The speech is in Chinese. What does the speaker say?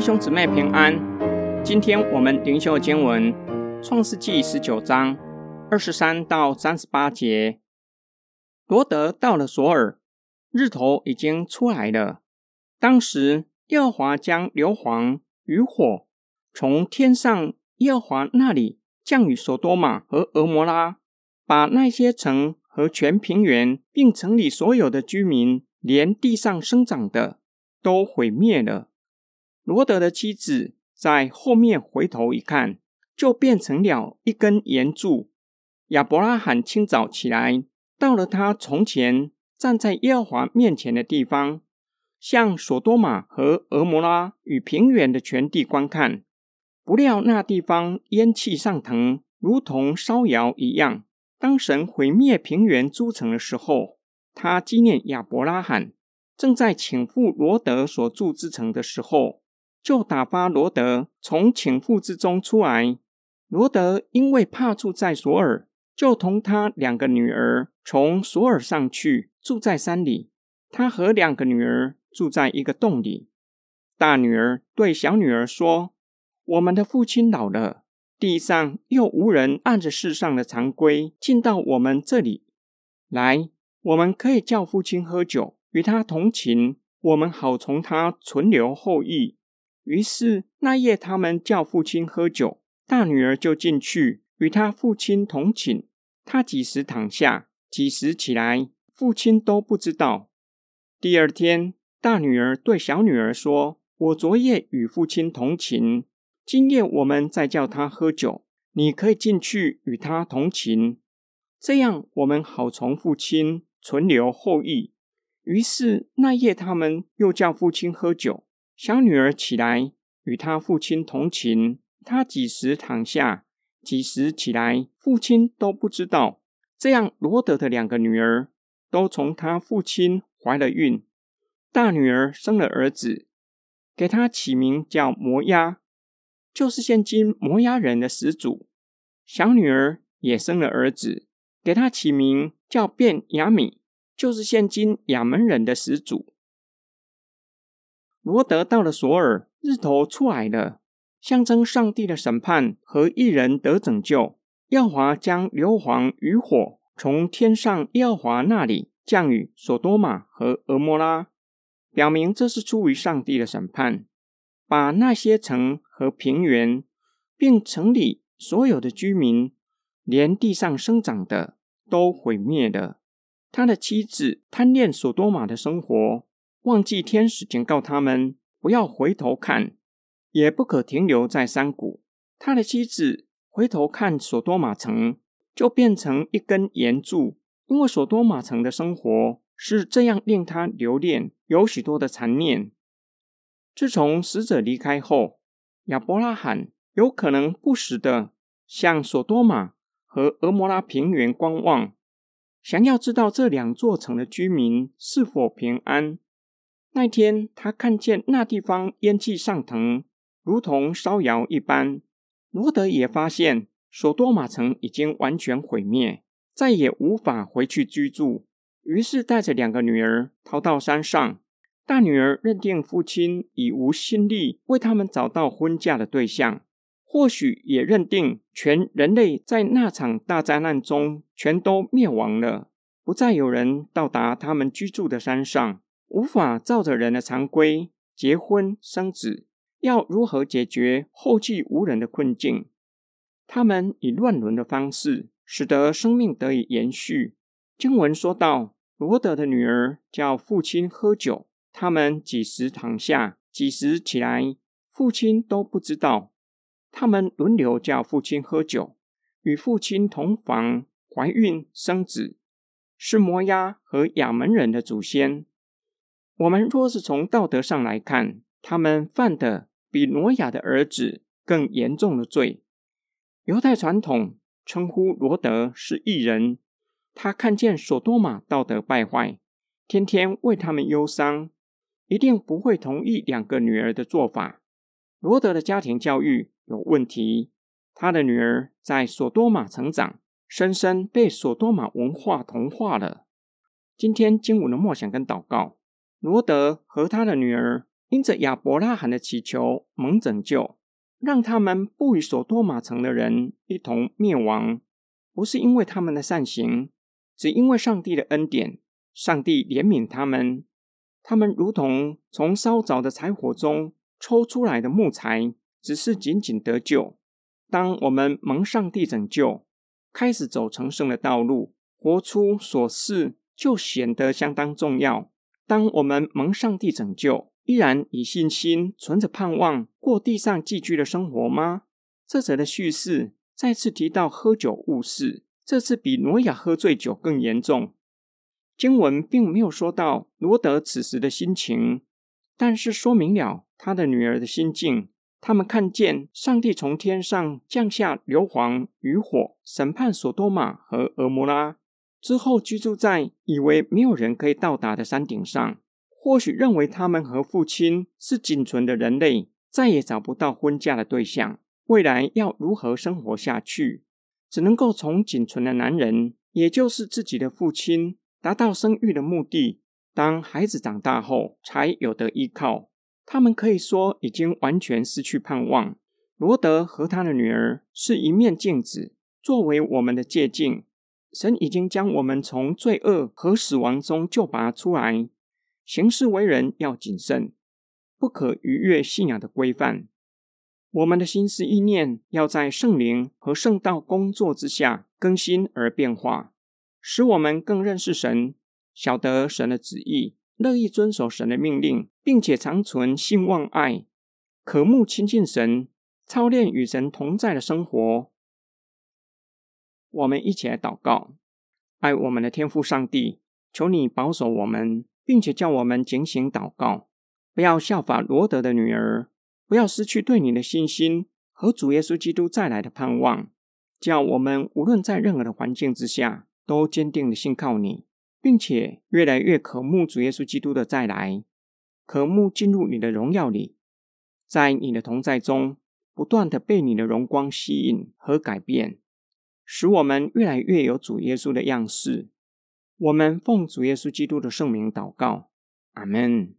弟兄姊妹平安，今天我们灵修经文《创世纪》十九章二十三到三十八节。罗德到了索尔，日头已经出来了。当时耶和华将硫磺与火从天上耶和华那里降与所多玛和蛾摩拉，把那些城和全平原，并城里所有的居民，连地上生长的，都毁灭了。罗德的妻子在后面回头一看，就变成了一根圆柱。亚伯拉罕清早起来，到了他从前站在耶和华面前的地方，向所多玛和蛾摩拉与平原的全地观看。不料那地方烟气上腾，如同烧窑一样。当神毁灭平原诸城的时候，他纪念亚伯拉罕，正在倾覆罗德所住之城的时候。就打发罗德从倾覆之中出来。罗德因为怕住在索尔，就同他两个女儿从索尔上去，住在山里。他和两个女儿住在一个洞里。大女儿对小女儿说：“我们的父亲老了，地上又无人按着世上的常规进到我们这里来。我们可以叫父亲喝酒，与他同寝，我们好从他存留后裔。”于是那夜，他们叫父亲喝酒，大女儿就进去与他父亲同寝。他几时躺下，几时起来，父亲都不知道。第二天，大女儿对小女儿说：“我昨夜与父亲同寝，今夜我们再叫他喝酒，你可以进去与他同寝，这样我们好从父亲存留后裔。”于是那夜，他们又叫父亲喝酒。小女儿起来与她父亲同寝，她几时躺下，几时起来，父亲都不知道。这样，罗德的两个女儿都从他父亲怀了孕。大女儿生了儿子，给他起名叫摩押，就是现今摩押人的始祖。小女儿也生了儿子，给他起名叫变雅米，就是现今亚门人的始祖。罗德到了索尔，日头出来了，象征上帝的审判和一人得拯救。耀华将硫磺与火从天上耀华那里降雨所多玛和蛾摩拉，表明这是出于上帝的审判，把那些城和平原，并城里所有的居民，连地上生长的，都毁灭了。他的妻子贪恋所多玛的生活。忘记天使警告他们不要回头看，也不可停留在山谷。他的妻子回头看所多玛城，就变成一根盐柱，因为所多玛城的生活是这样令他留恋，有许多的残念。自从使者离开后，亚伯拉罕有可能不时地向所多玛和俄摩拉平原观望，想要知道这两座城的居民是否平安。那天，他看见那地方烟气上腾，如同烧窑一般。罗德也发现，所多玛城已经完全毁灭，再也无法回去居住。于是，带着两个女儿逃到山上。大女儿认定父亲已无心力为他们找到婚嫁的对象，或许也认定全人类在那场大灾难中全都灭亡了，不再有人到达他们居住的山上。无法照着人的常规结婚生子，要如何解决后继无人的困境？他们以乱伦的方式，使得生命得以延续。经文说到，罗德的女儿叫父亲喝酒，他们几时躺下，几时起来，父亲都不知道。他们轮流叫父亲喝酒，与父亲同房，怀孕生子，是摩押和亚门人的祖先。我们若是从道德上来看，他们犯的比挪亚的儿子更严重的罪。犹太传统称呼罗德是异人，他看见所多玛道德败坏，天天为他们忧伤，一定不会同意两个女儿的做法。罗德的家庭教育有问题，他的女儿在所多玛成长，深深被所多玛文化同化了。今天经文的默想跟祷告。罗德和他的女儿因着亚伯拉罕的祈求蒙拯救，让他们不与所多玛城的人一同灭亡，不是因为他们的善行，只因为上帝的恩典。上帝怜悯他们，他们如同从烧着的柴火中抽出来的木材，只是仅仅得救。当我们蒙上帝拯救，开始走成圣的道路，活出所是，就显得相当重要。当我们蒙上帝拯救，依然以信心存着盼望过地上寄居的生活吗？这则的叙事再次提到喝酒误事，这次比挪亚喝醉酒更严重。经文并没有说到罗德此时的心情，但是说明了他的女儿的心境。他们看见上帝从天上降下硫磺与火，审判所多玛和俄摩拉之后，居住在以为没有人可以到达的山顶上。或许认为他们和父亲是仅存的人类，再也找不到婚嫁的对象，未来要如何生活下去？只能够从仅存的男人，也就是自己的父亲。达到生育的目的，当孩子长大后才有得依靠。他们可以说已经完全失去盼望。罗德和他的女儿是一面镜子，作为我们的借镜。神已经将我们从罪恶和死亡中救拔出来。行事为人要谨慎，不可逾越信仰的规范。我们的心思意念要在圣灵和圣道工作之下更新而变化。使我们更认识神，晓得神的旨意，乐意遵守神的命令，并且长存信望爱，渴慕亲近神，操练与神同在的生活。我们一起来祷告：爱我们的天父上帝，求你保守我们，并且叫我们警醒祷告，不要效法罗德的女儿，不要失去对你的信心和主耶稣基督再来的盼望。叫我们无论在任何的环境之下，都坚定的信靠你，并且越来越渴慕主耶稣基督的再来，渴慕进入你的荣耀里，在你的同在中，不断的被你的荣光吸引和改变，使我们越来越有主耶稣的样式。我们奉主耶稣基督的圣名祷告，阿门。